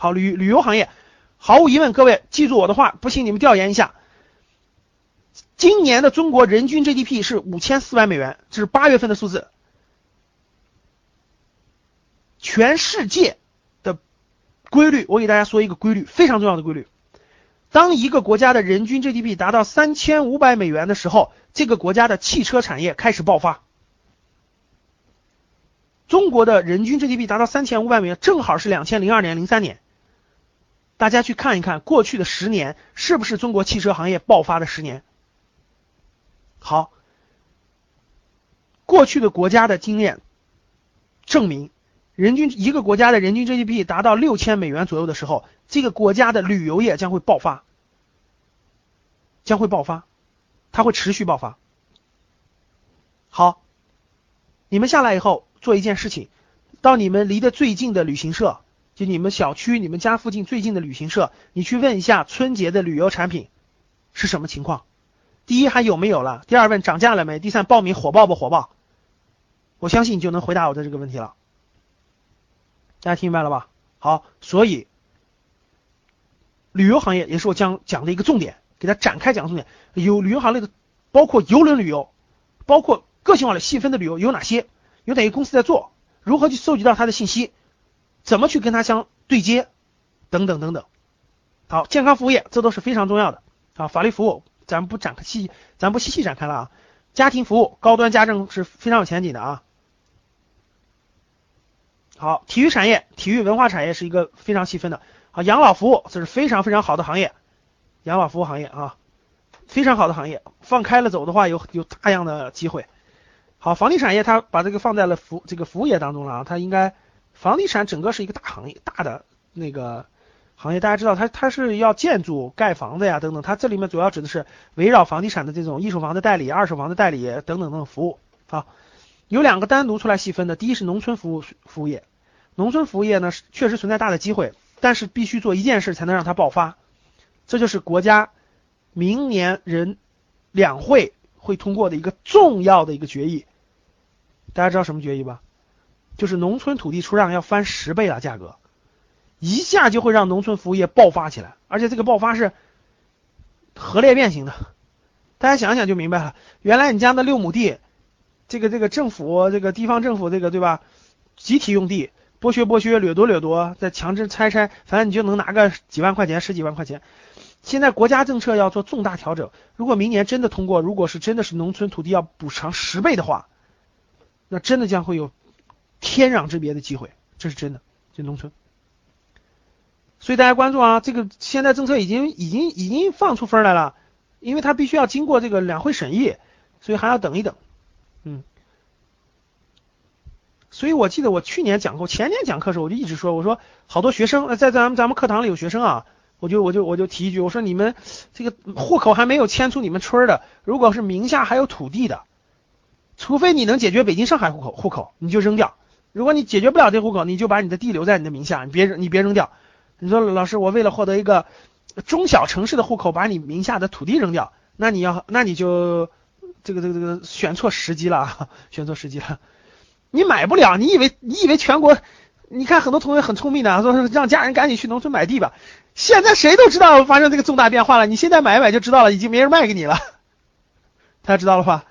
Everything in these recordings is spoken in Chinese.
好，旅旅游行业，毫无疑问，各位记住我的话，不信你们调研一下。今年的中国人均 GDP 是五千四百美元，这是八月份的数字。全世界的规律，我给大家说一个规律，非常重要的规律。当一个国家的人均 GDP 达到三千五百美元的时候，这个国家的汽车产业开始爆发。中国的人均 GDP 达到三千五百美元，正好是两千零二年、零三年。大家去看一看过去的十年，是不是中国汽车行业爆发的十年？好，过去的国家的经验证明，人均一个国家的人均 GDP 达到六千美元左右的时候，这个国家的旅游业将会爆发，将会爆发，它会持续爆发。好，你们下来以后。做一件事情，到你们离得最近的旅行社，就你们小区、你们家附近最近的旅行社，你去问一下春节的旅游产品是什么情况。第一还有没有了？第二问涨价了没？第三报名火爆不火爆？我相信你就能回答我的这个问题了。大家听明白了吧？好，所以旅游行业也是我将讲的一个重点，给它展开讲重点。有旅游行业的，包括游轮旅游，包括个性化的细分的旅游有哪些？有哪些公司在做？如何去收集到他的信息？怎么去跟他相对接？等等等等。好，健康服务业这都是非常重要的。啊，法律服务咱不展开细，咱不细细展开了啊。家庭服务、高端家政是非常有前景的啊。好，体育产业、体育文化产业是一个非常细分的。好，养老服务这是非常非常好的行业，养老服务行业啊，非常好的行业。放开了走的话，有有大量的机会。好，房地产业它把这个放在了服这个服务业当中了啊，它应该房地产整个是一个大行业，大的那个行业，大家知道它它是要建筑盖房子呀等等，它这里面主要指的是围绕房地产的这种一手房的代理、二手房的代理等等等等服务。啊，有两个单独出来细分的，第一是农村服务服务业，农村服务业呢是确实存在大的机会，但是必须做一件事才能让它爆发，这就是国家明年人两会会通过的一个重要的一个决议。大家知道什么决议吧？就是农村土地出让要翻十倍了，价格一下就会让农村服务业爆发起来，而且这个爆发是核裂变型的。大家想想就明白了。原来你家的六亩地，这个这个政府这个地方政府这个对吧？集体用地，剥削剥削，掠夺掠夺，再强制拆拆，反正你就能拿个几万块钱，十几万块钱。现在国家政策要做重大调整，如果明年真的通过，如果是真的是农村土地要补偿十倍的话。那真的将会有天壤之别的机会，这是真的。这农村，所以大家关注啊，这个现在政策已经已经已经放出风来了，因为它必须要经过这个两会审议，所以还要等一等。嗯，所以我记得我去年讲过，前年讲课时候我就一直说，我说好多学生在咱们咱们课堂里有学生啊，我就我就我就提一句，我说你们这个户口还没有迁出你们村的，如果是名下还有土地的。除非你能解决北京、上海户口，户口你就扔掉。如果你解决不了这户口，你就把你的地留在你的名下，你别你别扔掉。你说老师，我为了获得一个中小城市的户口，把你名下的土地扔掉，那你要那你就这个这个这个选错时机了啊，选错时机了。你买不了，你以为你以为全国？你看很多同学很聪明的，说让家人赶紧去农村买地吧。现在谁都知道发生这个重大变化了，你现在买一买就知道了，已经没人卖给你了。大家知道了吧？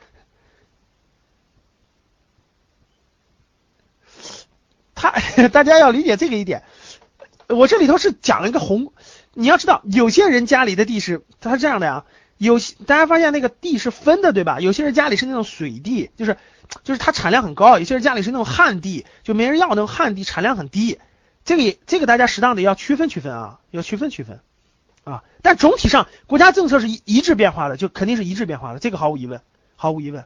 他 大家要理解这个一点，我这里头是讲了一个红，你要知道有些人家里的地是他是这样的呀，有些大家发现那个地是分的对吧？有些人家里是那种水地，就是就是它产量很高；有些人家里是那种旱地，就没人要那种旱地，产量很低。这个这个大家适当的要区分区分啊，要区分区分啊。但总体上国家政策是一一致变化的，就肯定是一致变化的，这个毫无疑问，毫无疑问。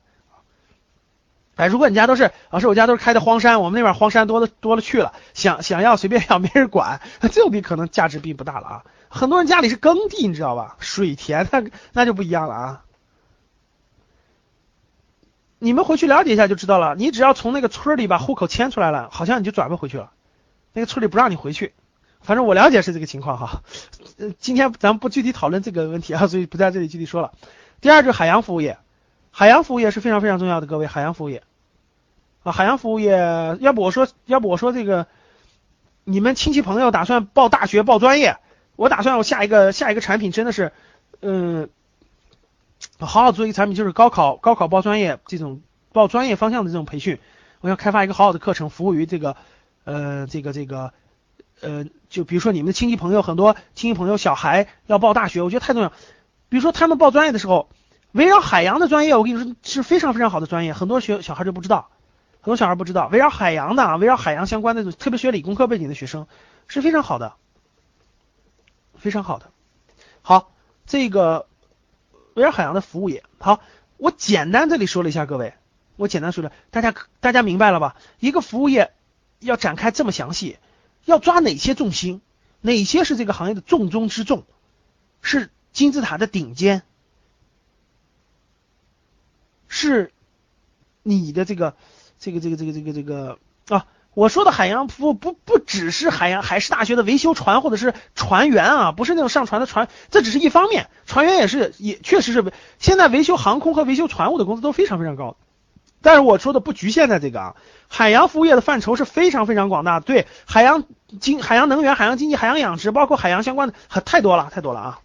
哎，如果你家都是老师，我家都是开的荒山，我们那边荒山多的多了去了，想想要随便要没人管，这种地可能价值并不大了啊。很多人家里是耕地，你知道吧？水田那那就不一样了啊。你们回去了解一下就知道了。你只要从那个村里把户口迁出来了，好像你就转不回去了。那个村里不让你回去。反正我了解是这个情况哈。今天咱们不具体讨论这个问题啊，所以不在这里具体说了。第二就是海洋服务业，海洋服务业是非常非常重要的，各位海洋服务业啊，海洋服务业，要不我说，要不我说这个，你们亲戚朋友打算报大学报专业，我打算我下一个下一个产品真的是，嗯。好好做一个产品，就是高考高考报专业这种报专业方向的这种培训，我要开发一个好好的课程，服务于这个呃这个这个呃，就比如说你们的亲戚朋友，很多亲戚朋友小孩要报大学，我觉得太重要。比如说他们报专业的时候，围绕海洋的专业，我跟你说是非常非常好的专业，很多学小孩就不知道，很多小孩不知道，围绕海洋的啊，围绕海洋相关的，特别学理工科背景的学生是非常好的，非常好的。好，这个。围绕海洋的服务业，好，我简单这里说了一下，各位，我简单说了，大家大家明白了吧？一个服务业要展开这么详细，要抓哪些重心，哪些是这个行业的重中之重，是金字塔的顶尖，是你的这个这个这个这个这个这个啊。我说的海洋服务不不只是海洋海事大学的维修船或者是船员啊，不是那种上船的船，这只是一方面，船员也是也确实是现在维修航空和维修船务的工资都非常非常高，但是我说的不局限在这个啊，海洋服务业的范畴是非常非常广大，对海洋经海洋能源、海洋经济、海洋养殖，包括海洋相关的很太多了太多了啊，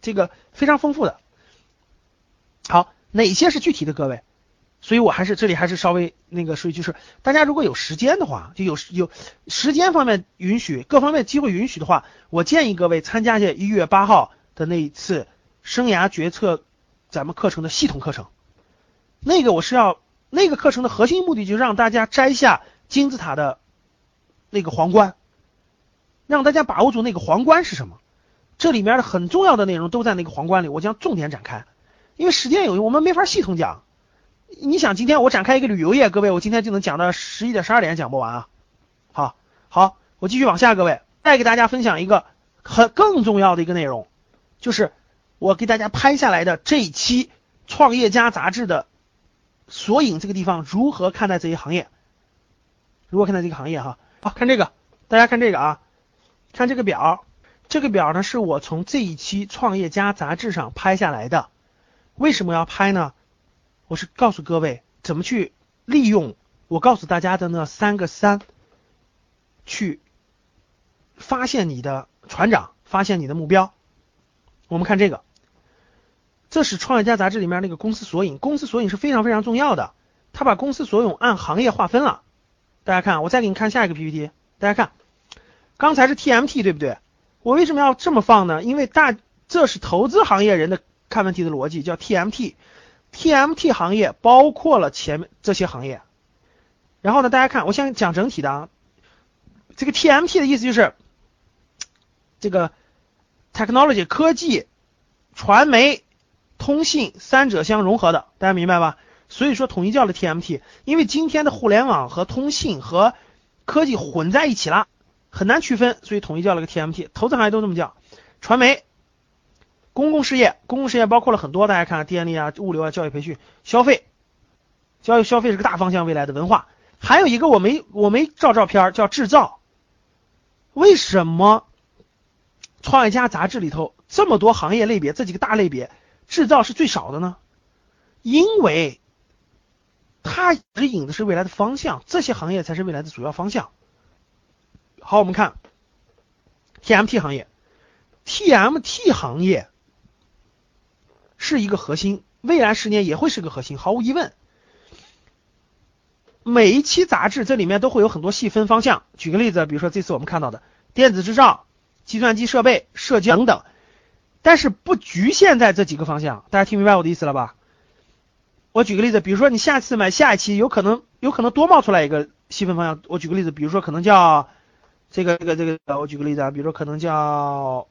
这个非常丰富的。好，哪些是具体的各位？所以我还是这里还是稍微那个说，就是大家如果有时间的话，就有有时间方面允许，各方面机会允许的话，我建议各位参加一下一月八号的那一次生涯决策咱们课程的系统课程。那个我是要那个课程的核心目的，就是让大家摘下金字塔的那个皇冠，让大家把握住那个皇冠是什么。这里面的很重要的内容都在那个皇冠里，我将重点展开。因为时间有限，我们没法系统讲。你想今天我展开一个旅游业，各位，我今天就能讲到十一点、十二点讲不完啊。好，好，我继续往下，各位，再给大家分享一个很更重要的一个内容，就是我给大家拍下来的这一期《创业家》杂志的索引，这个地方如何看待这一行业？如何看待这个行业？哈，好看这个，大家看这个啊，看这个表，这个表呢是我从这一期《创业家》杂志上拍下来的。为什么要拍呢？我是告诉各位怎么去利用我告诉大家的那三个三，去发现你的船长，发现你的目标。我们看这个，这是《创业家》杂志里面那个公司索引，公司索引是非常非常重要的。他把公司索引按行业划分了。大家看，我再给你看下一个 PPT。大家看，刚才是 TMT 对不对？我为什么要这么放呢？因为大这是投资行业人的看问题的逻辑，叫 TMT。TMT 行业包括了前面这些行业，然后呢，大家看，我先讲整体的啊，这个 TMT 的意思就是这个 technology 科技、传媒、通信三者相融合的，大家明白吧？所以说统一叫了 TMT，因为今天的互联网和通信和科技混在一起了，很难区分，所以统一叫了个 TMT。投资行业都这么叫，传媒。公共事业，公共事业包括了很多，大家看，电力啊、物流啊、教育培训、消费，教育消费是个大方向，未来的文化，还有一个我没我没照照片，叫制造。为什么创业家杂志里头这么多行业类别，这几个大类别，制造是最少的呢？因为它指引的是未来的方向，这些行业才是未来的主要方向。好，我们看 TMT 行业，TMT 行业。是一个核心，未来十年也会是个核心，毫无疑问。每一期杂志这里面都会有很多细分方向。举个例子，比如说这次我们看到的电子制造、计算机设备、社交等等，但是不局限在这几个方向。大家听明白我的意思了吧？我举个例子，比如说你下次买下一期，有可能有可能多冒出来一个细分方向。我举个例子，比如说可能叫这个这个这个，我举个例子啊，比如说可能叫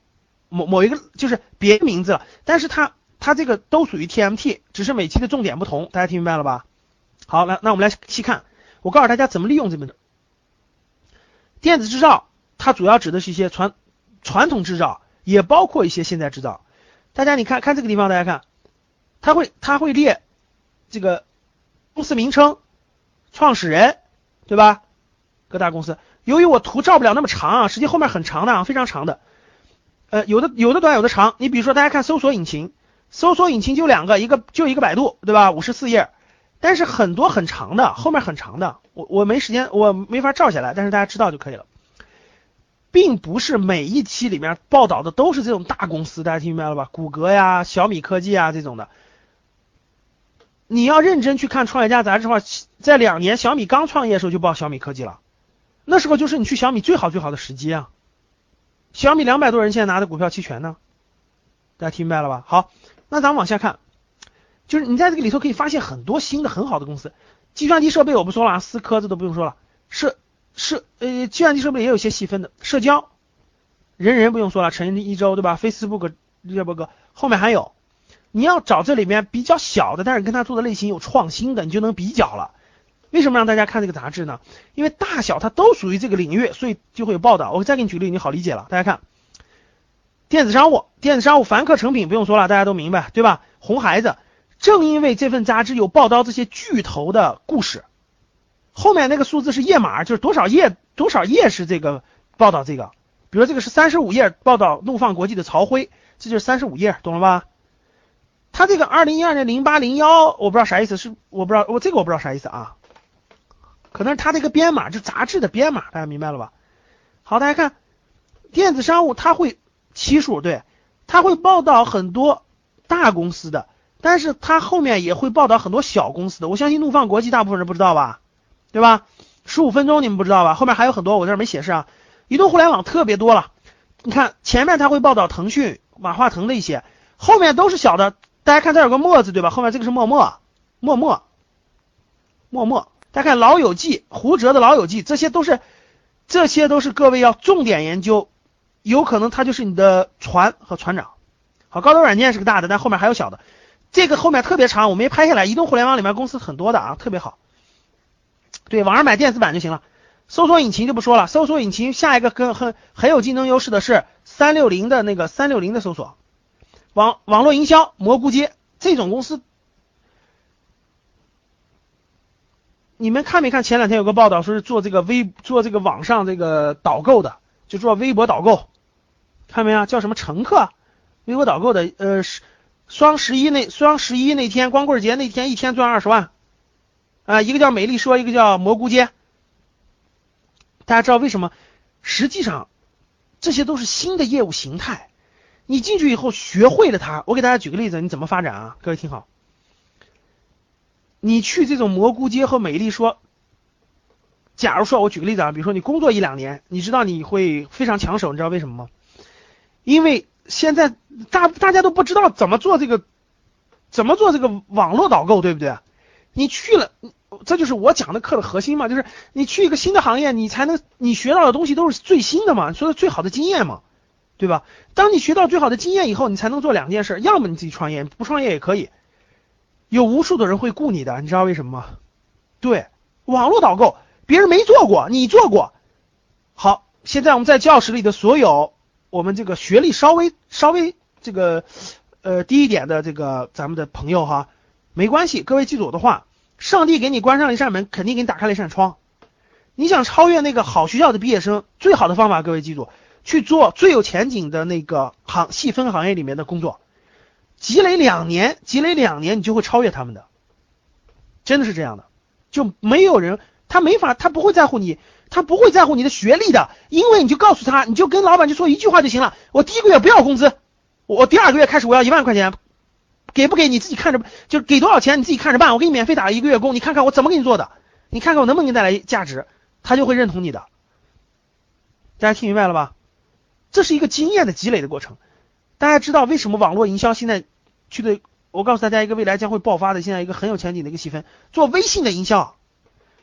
某某一个就是别名字，但是它。它这个都属于 TMT，只是每期的重点不同，大家听明白了吧？好，来，那我们来细看，我告诉大家怎么利用这门电子制造，它主要指的是一些传传统制造，也包括一些现代制造。大家你看看这个地方，大家看，它会它会列这个公司名称、创始人，对吧？各大公司。由于我图照不了那么长啊，实际后面很长的啊，非常长的。呃，有的有的短，有的长。你比如说，大家看搜索引擎，搜索引擎就两个，一个就一个百度，对吧？五十四页，但是很多很长的，后面很长的，我我没时间，我没法照下来，但是大家知道就可以了。并不是每一期里面报道的都是这种大公司，大家听明白了吧？谷歌呀、小米科技啊这种的。你要认真去看《创业家》杂志的话，在两年小米刚创业的时候就报小米科技了，那时候就是你去小米最好最好的时机啊。小米两百多人现在拿的股票期权呢，大家听明白了吧？好，那咱们往下看，就是你在这个里头可以发现很多新的很好的公司，计算机设备我不说了，思科这都不用说了，是是呃，计算机设备也有些细分的，社交，人人不用说了，陈一舟对吧？Facebook、热伯格，后面还有，你要找这里面比较小的，但是跟他做的类型有创新的，你就能比较了。为什么让大家看这个杂志呢？因为大小它都属于这个领域，所以就会有报道。我再给你举例，你好理解了。大家看，电子商务，电子商务，凡客诚品不用说了，大家都明白，对吧？红孩子，正因为这份杂志有报道这些巨头的故事，后面那个数字是页码，就是多少页多少页是这个报道这个。比如这个是三十五页报道怒放国际的曹辉，这就是三十五页，懂了吧？他这个二零一二年零八零幺，我不知道啥意思，是我不知道，我这个我不知道啥意思啊。可能是它这个编码，就杂志的编码，大家明白了吧？好，大家看电子商务，它会期数，对，它会报道很多大公司的，但是它后面也会报道很多小公司的。我相信怒放国际大部分人不知道吧？对吧？十五分钟你们不知道吧？后面还有很多，我这儿没显示啊。移动互联网特别多了，你看前面它会报道腾讯、马化腾的一些，后面都是小的。大家看这有个墨字，对吧？后面这个是默默，默默，默默。大家看《老友记》，胡哲的《老友记》，这些都是，这些都是各位要重点研究，有可能他就是你的船和船长。好，高德软件是个大的，但后面还有小的，这个后面特别长，我没拍下来。移动互联网里面公司很多的啊，特别好。对，网上买电子版就行了。搜索引擎就不说了，搜索引擎下一个跟很很有竞争优势的是三六零的那个三六零的搜索，网网络营销蘑菇街这种公司。你们看没看前两天有个报道，说是做这个微做这个网上这个导购的，就做微博导购，看没有？叫什么乘客？微博导购的，呃，双十一那双十一那天光棍节那天一天赚二十万，啊，一个叫美丽说，一个叫蘑菇街。大家知道为什么？实际上这些都是新的业务形态，你进去以后学会了它。我给大家举个例子，你怎么发展啊？各位听好。你去这种蘑菇街和美丽说，假如说我举个例子啊，比如说你工作一两年，你知道你会非常抢手，你知道为什么吗？因为现在大大家都不知道怎么做这个，怎么做这个网络导购，对不对？你去了，这就是我讲的课的核心嘛，就是你去一个新的行业，你才能你学到的东西都是最新的嘛，说的最好的经验嘛，对吧？当你学到最好的经验以后，你才能做两件事，要么你自己创业，不创业也可以。有无数的人会雇你的，你知道为什么吗？对，网络导购，别人没做过，你做过。好，现在我们在教室里的所有，我们这个学历稍微稍微这个呃低一点的这个咱们的朋友哈，没关系，各位记住我的话，上帝给你关上了一扇门，肯定给你打开了一扇窗。你想超越那个好学校的毕业生，最好的方法，各位记住，去做最有前景的那个行细分行业里面的工作。积累两年，积累两年，你就会超越他们的，真的是这样的，就没有人，他没法，他不会在乎你，他不会在乎你的学历的，因为你就告诉他，你就跟老板就说一句话就行了，我第一个月不要工资，我第二个月开始我要一万块钱，给不给你自己看着，就给多少钱你自己看着办，我给你免费打一个月工，你看看我怎么给你做的，你看看我能不能给你带来价值，他就会认同你的，大家听明白了吧？这是一个经验的积累的过程。大家知道为什么网络营销现在去的？我告诉大家一个未来将会爆发的，现在一个很有前景的一个细分，做微信的营销。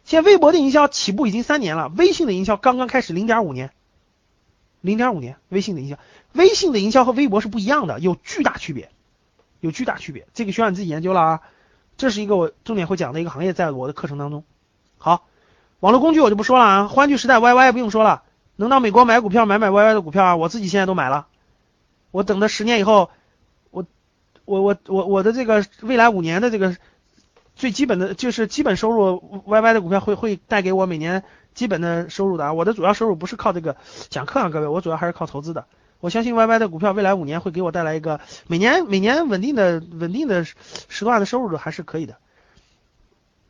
现在微博的营销起步已经三年了，微信的营销刚刚开始零点五年，零点五年，微信的营销，微信的营销和微博是不一样的，有巨大区别，有巨大区别。这个需要你自己研究了啊。这是一个我重点会讲的一个行业，在我的课程当中。好，网络工具我就不说了啊，欢聚时代 YY 不用说了，能到美国买股票买买 YY 的股票啊，我自己现在都买了，我等到十年以后，我我我我我的这个未来五年的这个最基本的就是基本收入 YY 的股票会会带给我每年基本的收入的啊，我的主要收入不是靠这个讲课啊，各位，我主要还是靠投资的。我相信 YY 的股票未来五年会给我带来一个每年每年稳定的稳定的十多万的收入的还是可以的。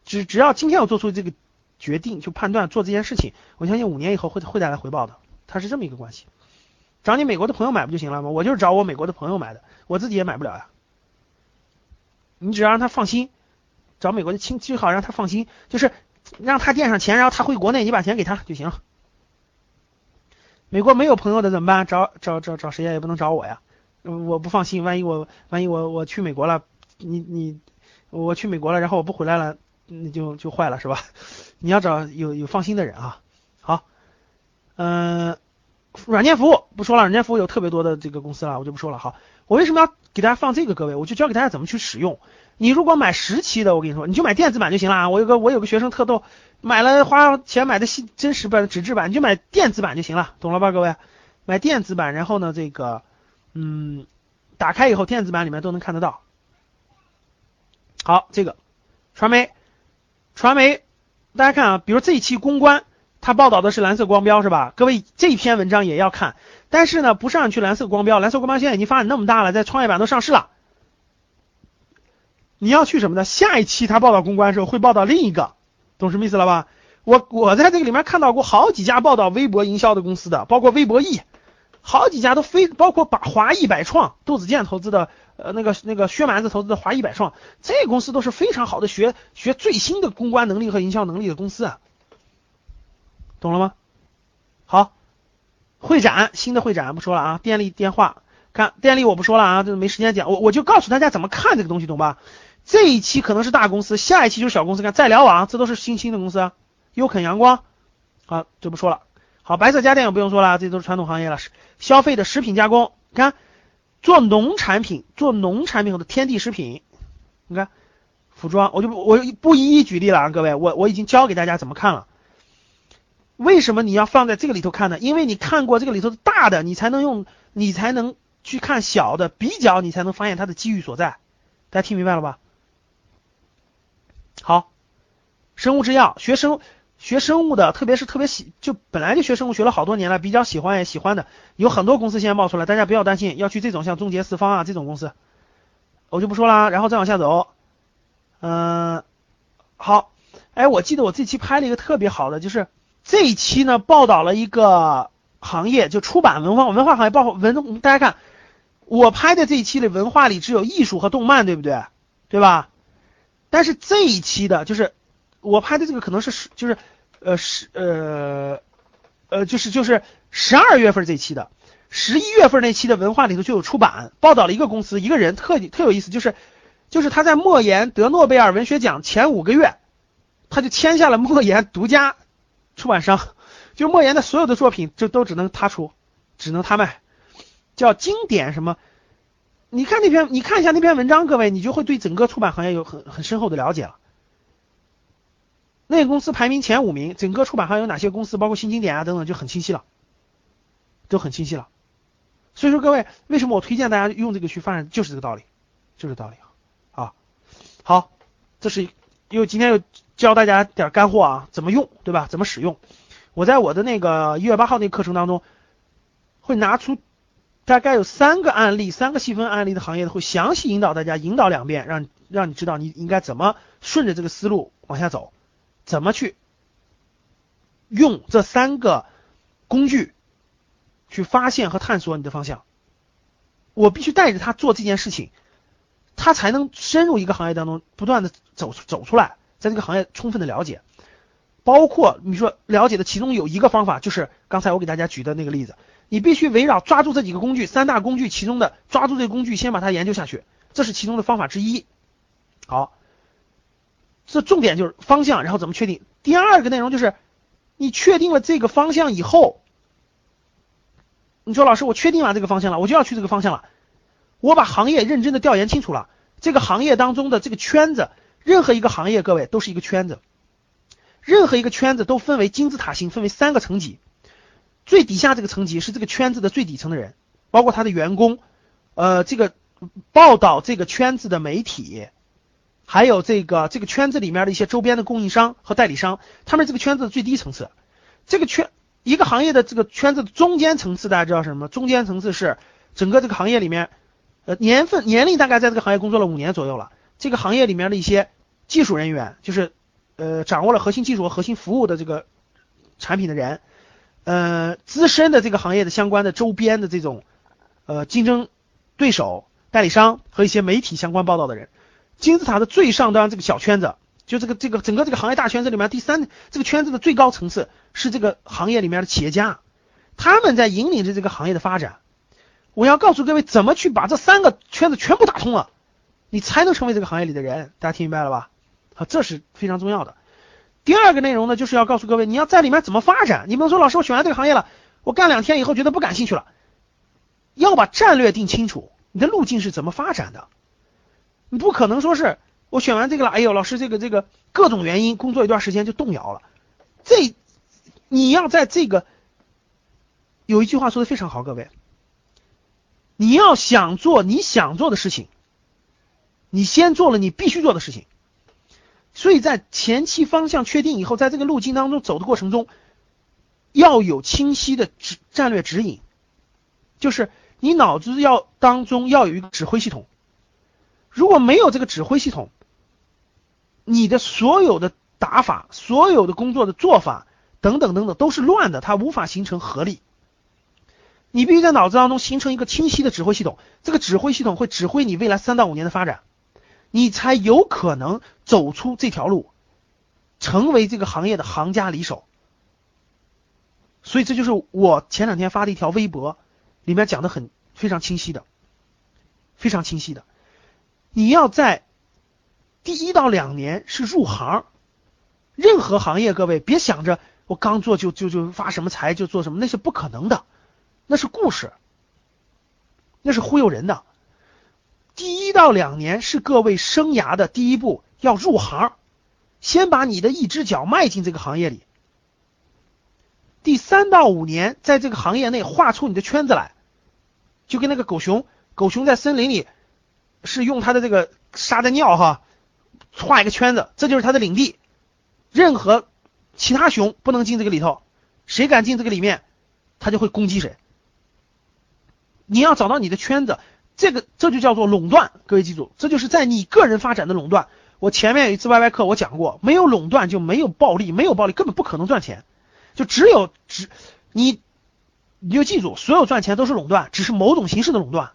只只要今天我做出这个决定，就判断做这件事情，我相信五年以后会会带来回报的。它是这么一个关系。找你美国的朋友买不就行了吗？我就是找我美国的朋友买的，我自己也买不了呀。你只要让他放心，找美国的亲最好让他放心，就是 让他垫上钱，然后他回国内，你把钱给他就行了。美国没有朋友的怎么办？找找找找谁呀？也不能找我呀，我不放心，万一我万一我我去美国了，你你我去美国了，然后我不回来了，那就就坏了是吧？你要找有有放心的人啊。好，嗯，软件服务不说了，软件服务有特别多的这个公司了，我就不说了。好，我为什么要给大家放这个？各位，我就教给大家怎么去使用。你如果买实期的，我跟你说，你就买电子版就行了啊。我有个我有个学生特逗，买了花钱买的新真实版纸质版，你就买电子版就行了，懂了吧，各位？买电子版，然后呢，这个嗯，打开以后电子版里面都能看得到。好，这个传媒，传媒，大家看啊，比如这一期公关，它报道的是蓝色光标是吧？各位这篇文章也要看，但是呢，不上去蓝色光标，蓝色光标现在已经发展那么大了，在创业板都上市了。你要去什么呢？下一期他报道公关的时候会报道另一个，懂什么意思了吧？我我在这个里面看到过好几家报道微博营销的公司的，包括微博易，好几家都非包括把华亿百创，杜子健投资的，呃那个那个薛蛮子投资的华亿百创，这公司都是非常好的学学最新的公关能力和营销能力的公司啊，懂了吗？好，会展新的会展不说了啊，电力电话看电力我不说了啊，这没时间讲，我我就告诉大家怎么看这个东西，懂吧？这一期可能是大公司，下一期就是小公司。看再聊网，这都是新兴的公司。优肯阳光，好就不说了。好，白色家电也不用说了，这都是传统行业了。消费的食品加工，你看做农产品，做农产品的天地食品，你看服装，我就不我不一一举例了啊，各位，我我已经教给大家怎么看了。为什么你要放在这个里头看呢？因为你看过这个里头的大的，你才能用，你才能去看小的，比较你才能发现它的机遇所在。大家听明白了吧？好，生物制药学生学生物的，特别是特别喜就本来就学生物学了好多年了，比较喜欢也喜欢的，有很多公司现在冒出来，大家不要担心，要去这种像中捷四方啊这种公司，我就不说了，然后再往下走，嗯，好，哎，我记得我这期拍了一个特别好的，就是这一期呢报道了一个行业，就出版文化文化行业报文，大家看我拍的这一期的文化里只有艺术和动漫，对不对？对吧？但是这一期的，就是我拍的这个可能是十，就是呃十呃呃就是就是十二月份这期的，十一月份那期的文化里头就有出版报道了一个公司一个人特特有意思，就是就是他在莫言得诺贝尔文学奖前五个月，他就签下了莫言独家出版商，就莫言的所有的作品就都只能他出，只能他卖，叫经典什么。你看那篇，你看一下那篇文章，各位，你就会对整个出版行业有很很深厚的了解了。那个公司排名前五名，整个出版行业有哪些公司，包括新经典啊等等，就很清晰了，都很清晰了。所以说，各位，为什么我推荐大家用这个去发展，就是这个道理，就是道理啊。好，这是又今天又教大家点干货啊，怎么用，对吧？怎么使用？我在我的那个一月八号那课程当中会拿出。大概有三个案例，三个细分案例的行业会详细引导大家，引导两遍，让让你知道你应该怎么顺着这个思路往下走，怎么去用这三个工具去发现和探索你的方向。我必须带着他做这件事情，他才能深入一个行业当中，不断的走走出来，在这个行业充分的了解，包括你说了解的其中有一个方法，就是刚才我给大家举的那个例子。你必须围绕抓住这几个工具，三大工具其中的抓住这个工具，先把它研究下去，这是其中的方法之一。好，这重点就是方向，然后怎么确定？第二个内容就是你确定了这个方向以后，你说老师，我确定了这个方向了，我就要去这个方向了。我把行业认真的调研清楚了，这个行业当中的这个圈子，任何一个行业，各位都是一个圈子，任何一个圈子都分为金字塔形，分为三个层级。最底下这个层级是这个圈子的最底层的人，包括他的员工，呃，这个报道这个圈子的媒体，还有这个这个圈子里面的一些周边的供应商和代理商，他们这个圈子的最低层次。这个圈一个行业的这个圈子的中间层次，大家知道什么？中间层次是整个这个行业里面，呃，年份年龄大概在这个行业工作了五年左右了，这个行业里面的一些技术人员，就是呃掌握了核心技术和核心服务的这个产品的人。呃，资深的这个行业的相关的周边的这种呃竞争对手、代理商和一些媒体相关报道的人，金字塔的最上端这个小圈子，就这个这个整个这个行业大圈子里面第三这个圈子的最高层次是这个行业里面的企业家，他们在引领着这个行业的发展。我要告诉各位，怎么去把这三个圈子全部打通了，你才能成为这个行业里的人。大家听明白了吧？好，这是非常重要的。第二个内容呢，就是要告诉各位，你要在里面怎么发展。你不能说老师，我选完这个行业了，我干两天以后觉得不感兴趣了，要把战略定清楚，你的路径是怎么发展的。你不可能说是我选完这个了，哎呦，老师这个这个各种原因，工作一段时间就动摇了。这你要在这个有一句话说的非常好，各位，你要想做你想做的事情，你先做了你必须做的事情。所以在前期方向确定以后，在这个路径当中走的过程中，要有清晰的指战略指引，就是你脑子要当中要有一个指挥系统。如果没有这个指挥系统，你的所有的打法、所有的工作的做法等等等等都是乱的，它无法形成合力。你必须在脑子当中形成一个清晰的指挥系统，这个指挥系统会指挥你未来三到五年的发展。你才有可能走出这条路，成为这个行业的行家里手。所以这就是我前两天发的一条微博，里面讲的很非常清晰的，非常清晰的。你要在第一到两年是入行，任何行业，各位别想着我刚做就就就发什么财就做什么，那是不可能的，那是故事，那是忽悠人的。第一到两年是各位生涯的第一步，要入行，先把你的一只脚迈进这个行业里。第三到五年，在这个行业内画出你的圈子来，就跟那个狗熊，狗熊在森林里是用它的这个撒的尿哈，画一个圈子，这就是它的领地，任何其他熊不能进这个里头，谁敢进这个里面，它就会攻击谁。你要找到你的圈子。这个这就叫做垄断，各位记住，这就是在你个人发展的垄断。我前面有一次 Y Y 课我讲过，没有垄断就没有暴利，没有暴利根本不可能赚钱，就只有只你你就记住，所有赚钱都是垄断，只是某种形式的垄断。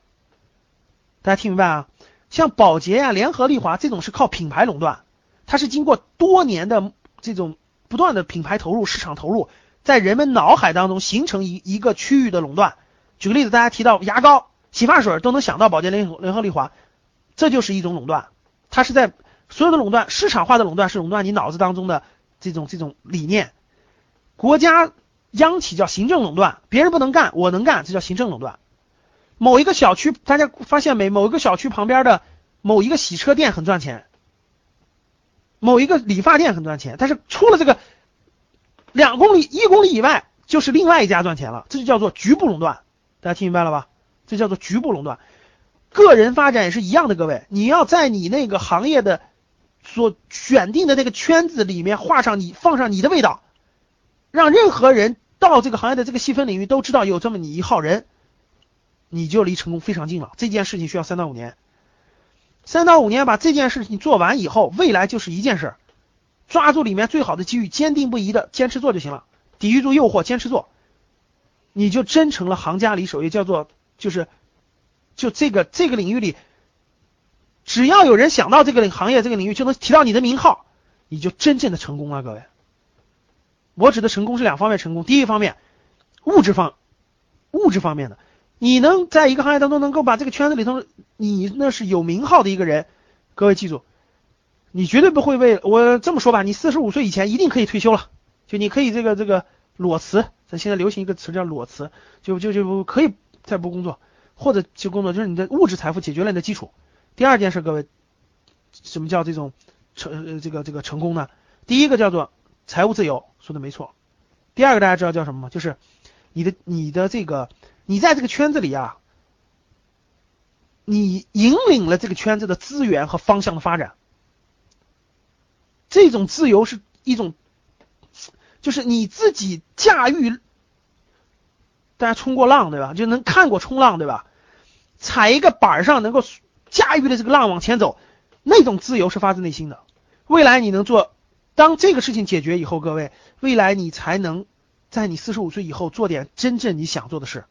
大家听明白啊？像宝洁呀、联合利华这种是靠品牌垄断，它是经过多年的这种不断的品牌投入、市场投入，在人们脑海当中形成一一个区域的垄断。举个例子，大家提到牙膏。洗发水都能想到宝洁联联合利华，这就是一种垄断。它是在所有的垄断市场化的垄断是垄断你脑子当中的这种这种理念。国家央企叫行政垄断，别人不能干，我能干，这叫行政垄断。某一个小区，大家发现没？某一个小区旁边的某一个洗车店很赚钱，某一个理发店很赚钱，但是出了这个两公里、一公里以外，就是另外一家赚钱了，这就叫做局部垄断。大家听明白了吧？这叫做局部垄断，个人发展也是一样的。各位，你要在你那个行业的所选定的那个圈子里面画上你放上你的味道，让任何人到这个行业的这个细分领域都知道有这么你一号人，你就离成功非常近了。这件事情需要三到五年，三到五年把这件事情做完以后，未来就是一件事，抓住里面最好的机遇，坚定不移的坚持做就行了，抵御住诱惑，坚持做，你就真成了行家里手，也叫做。就是，就这个这个领域里，只要有人想到这个行业这个领域，就能提到你的名号，你就真正的成功了，各位。我指的成功是两方面成功，第一方面，物质方，物质方面的，你能在一个行业当中能够把这个圈子里头，你那是有名号的一个人，各位记住，你绝对不会为我这么说吧，你四十五岁以前一定可以退休了，就你可以这个这个裸辞，咱现在流行一个词叫裸辞，就就就可以。再不工作，或者去工作，就是你的物质财富解决了你的基础。第二件事，各位，什么叫这种成呃这个这个成功呢？第一个叫做财务自由，说的没错。第二个大家知道叫什么吗？就是你的你的这个你在这个圈子里啊，你引领了这个圈子的资源和方向的发展。这种自由是一种，就是你自己驾驭。大家冲过浪对吧？就能看过冲浪对吧？踩一个板上能够驾驭的这个浪往前走，那种自由是发自内心的。未来你能做，当这个事情解决以后，各位，未来你才能在你四十五岁以后做点真正你想做的事。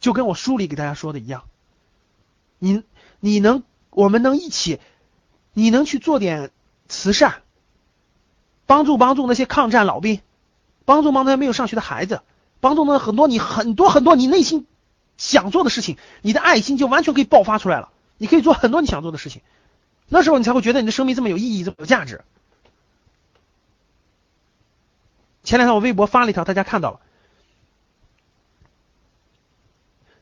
就跟我书里给大家说的一样，你你能，我们能一起，你能去做点慈善，帮助帮助那些抗战老兵，帮助帮助那些没有上学的孩子。帮助了很多你很多很多你内心想做的事情，你的爱心就完全可以爆发出来了。你可以做很多你想做的事情，那时候你才会觉得你的生命这么有意义，这么有价值。前两天我微博发了一条，大家看到了，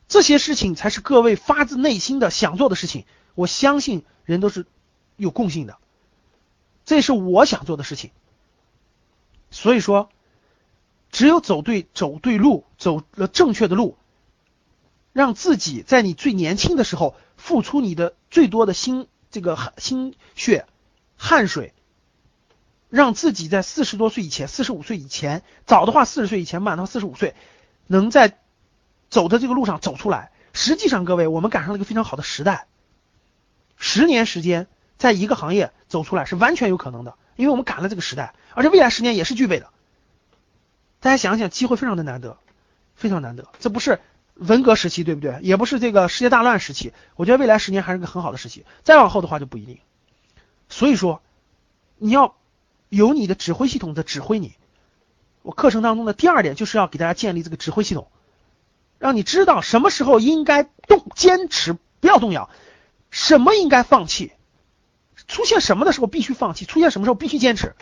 这些事情才是各位发自内心的想做的事情。我相信人都是有共性的，这是我想做的事情。所以说。只有走对走对路，走了正确的路，让自己在你最年轻的时候付出你的最多的心这个心血汗水，让自己在四十多岁以前、四十五岁以前，早的话四十岁以前，慢的话四十五岁，能在走的这个路上走出来。实际上，各位，我们赶上了一个非常好的时代，十年时间在一个行业走出来是完全有可能的，因为我们赶了这个时代，而且未来十年也是具备的。大家想想，机会非常的难得，非常难得。这不是文革时期，对不对？也不是这个世界大乱时期。我觉得未来十年还是个很好的时期，再往后的话就不一定。所以说，你要有你的指挥系统在指挥你。我课程当中的第二点就是要给大家建立这个指挥系统，让你知道什么时候应该动，坚持不要动摇；什么应该放弃，出现什么的时候必须放弃，出现什么时候必须坚持，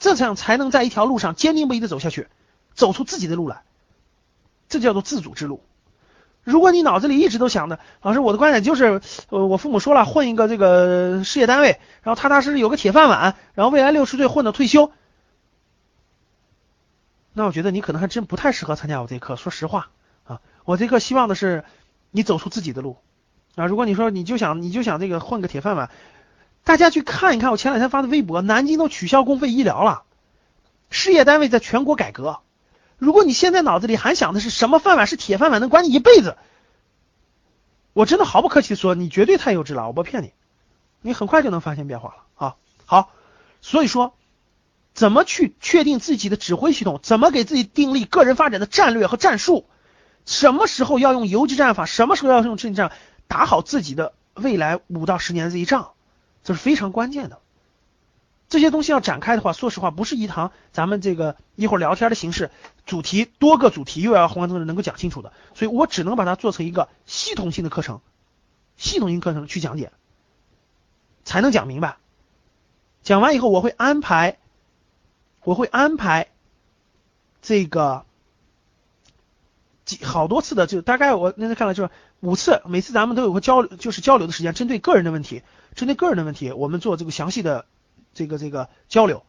这样才能在一条路上坚定不移的走下去。走出自己的路来，这叫做自主之路。如果你脑子里一直都想着，老师，我的观点就是，呃，我父母说了，混一个这个事业单位，然后踏踏实实有个铁饭碗，然后未来六十岁混到退休，那我觉得你可能还真不太适合参加我这课。说实话啊，我这课希望的是你走出自己的路啊。如果你说你就想你就想这个混个铁饭碗，大家去看一看我前两天发的微博，南京都取消公费医疗了，事业单位在全国改革。如果你现在脑子里还想的是什么饭碗是铁饭碗能管你一辈子，我真的毫不客气的说，你绝对太幼稚了，我不骗你，你很快就能发现变化了啊！好，所以说，怎么去确定自己的指挥系统？怎么给自己定立个人发展的战略和战术？什么时候要用游击战法？什么时候要用阵地战？打好自己的未来五到十年的这一仗，这是非常关键的。这些东西要展开的话，说实话，不是一堂咱们这个一会儿聊天的形式，主题多个主题又要宏观政治能够讲清楚的，所以我只能把它做成一个系统性的课程，系统性课程去讲解，才能讲明白。讲完以后，我会安排，我会安排这个几好多次的，就大概我那天看了就是五次，每次咱们都有个交流，就是交流的时间，针对个人的问题，针对个人的问题，我们做这个详细的。这个这个交流，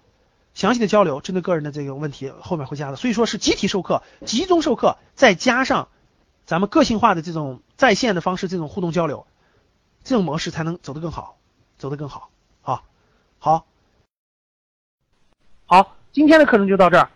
详细的交流，针对个人的这个问题后面会加的，所以说是集体授课、集中授课，再加上咱们个性化的这种在线的方式，这种互动交流，这种模式才能走得更好，走得更好。啊，好，好，今天的课程就到这儿。